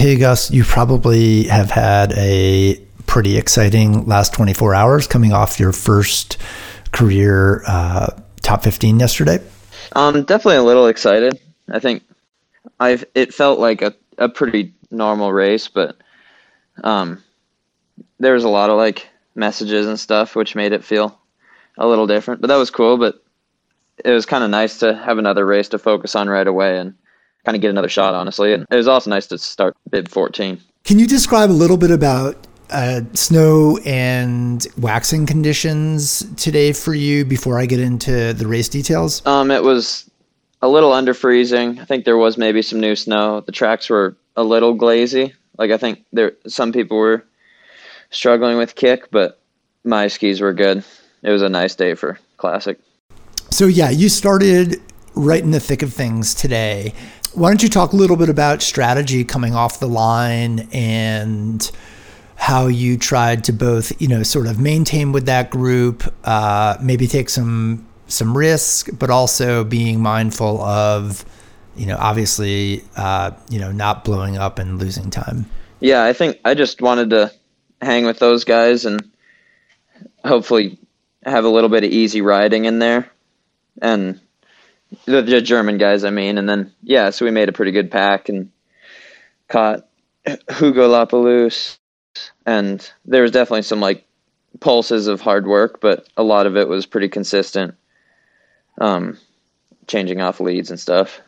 Hey, Gus, you probably have had a pretty exciting last 24 hours coming off your first career uh, top 15 yesterday. Um, definitely a little excited. I think I've it felt like a, a pretty normal race, but um, there was a lot of like messages and stuff, which made it feel a little different. But that was cool. But it was kind of nice to have another race to focus on right away and kind of get another shot, honestly. And it was also nice to start bib 14. Can you describe a little bit about uh, snow and waxing conditions today for you before I get into the race details? Um, it was a little under freezing. I think there was maybe some new snow. The tracks were a little glazy. Like I think there some people were struggling with kick, but my skis were good. It was a nice day for classic. So yeah, you started right in the thick of things today. Why don't you talk a little bit about strategy coming off the line and how you tried to both, you know, sort of maintain with that group, uh, maybe take some some risk, but also being mindful of, you know, obviously, uh, you know, not blowing up and losing time. Yeah, I think I just wanted to hang with those guys and hopefully have a little bit of easy riding in there, and the, the German guys, I mean, and then yeah, so we made a pretty good pack and caught Hugo Lapalus, and there was definitely some like pulses of hard work, but a lot of it was pretty consistent. Um, changing off leads and stuff.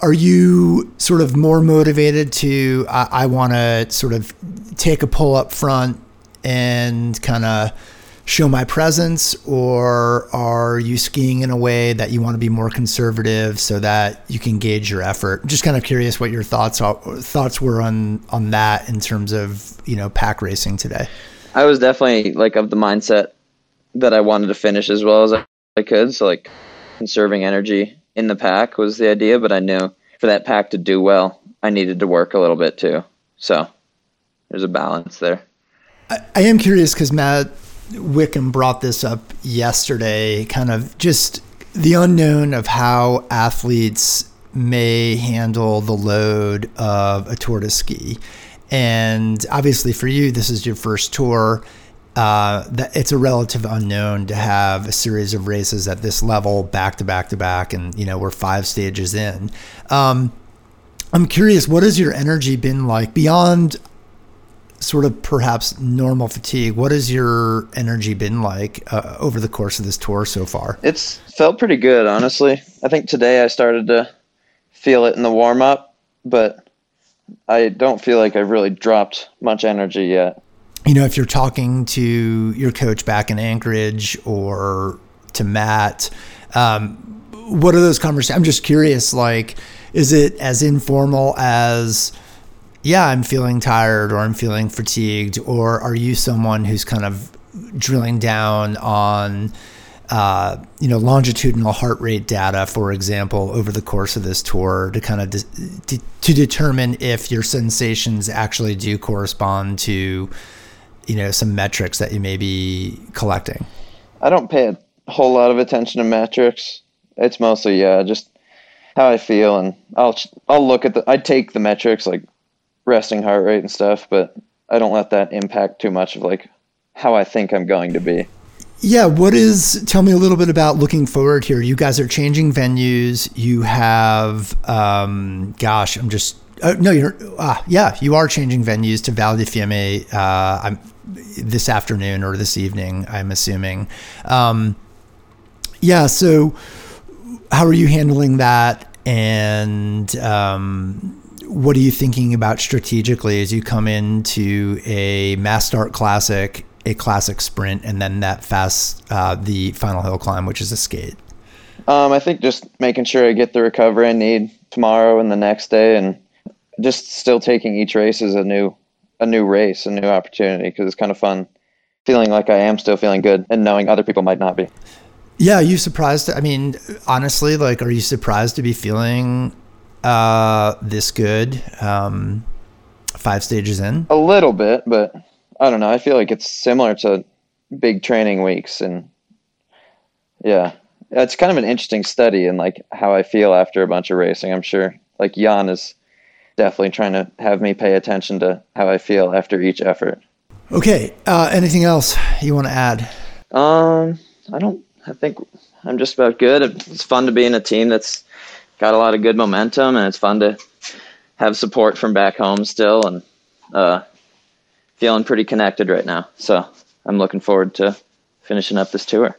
Are you sort of more motivated to I, I want to sort of take a pull up front and kind of show my presence, or are you skiing in a way that you want to be more conservative so that you can gauge your effort? Just kind of curious what your thoughts are, thoughts were on on that in terms of you know pack racing today. I was definitely like of the mindset that I wanted to finish as well as I could. So like conserving energy in the pack was the idea, but I knew for that pack to do well, I needed to work a little bit too. So there's a balance there. I, I am curious because Matt Whitcomb brought this up yesterday, kind of just the unknown of how athletes may handle the load of a tour de ski. And obviously, for you, this is your first tour. Uh, that it's a relative unknown to have a series of races at this level back to back to back, and you know we're five stages in. Um, I'm curious, what has your energy been like beyond sort of perhaps normal fatigue, what has your energy been like uh, over the course of this tour so far? It's felt pretty good, honestly. I think today I started to feel it in the warm up, but I don't feel like I've really dropped much energy yet. You know, if you're talking to your coach back in Anchorage or to Matt, um, what are those conversations? I'm just curious, like, is it as informal as, yeah, I'm feeling tired or I'm feeling fatigued? Or are you someone who's kind of drilling down on, uh, you know, longitudinal heart rate data, for example, over the course of this tour to kind of de- to determine if your sensations actually do correspond to, you know, some metrics that you may be collecting? I don't pay a whole lot of attention to metrics. It's mostly yeah, just how I feel, and I'll I'll look at the I take the metrics like resting heart rate and stuff, but I don't let that impact too much of like how I think I'm going to be. Yeah, what is tell me a little bit about looking forward here. You guys are changing venues. You have um gosh, I'm just uh, no, you're uh, yeah, you are changing venues to Val di Fiemme uh I'm this afternoon or this evening, I'm assuming. Um yeah, so how are you handling that and um what are you thinking about strategically as you come into a mass start classic, a classic sprint, and then that fast, uh, the final hill climb, which is a skate? Um, I think just making sure I get the recovery I need tomorrow and the next day, and just still taking each race as a new, a new race, a new opportunity because it's kind of fun, feeling like I am still feeling good and knowing other people might not be. Yeah, are you surprised? I mean, honestly, like, are you surprised to be feeling uh, this good um, five stages in? A little bit, but I don't know. I feel like it's similar to big training weeks, and yeah, it's kind of an interesting study in like how I feel after a bunch of racing. I'm sure like Jan is definitely trying to have me pay attention to how I feel after each effort. Okay. Uh, anything else you want to add? Um, I don't. I think I'm just about good. It's fun to be in a team that's got a lot of good momentum, and it's fun to have support from back home still, and uh, feeling pretty connected right now. So I'm looking forward to finishing up this tour.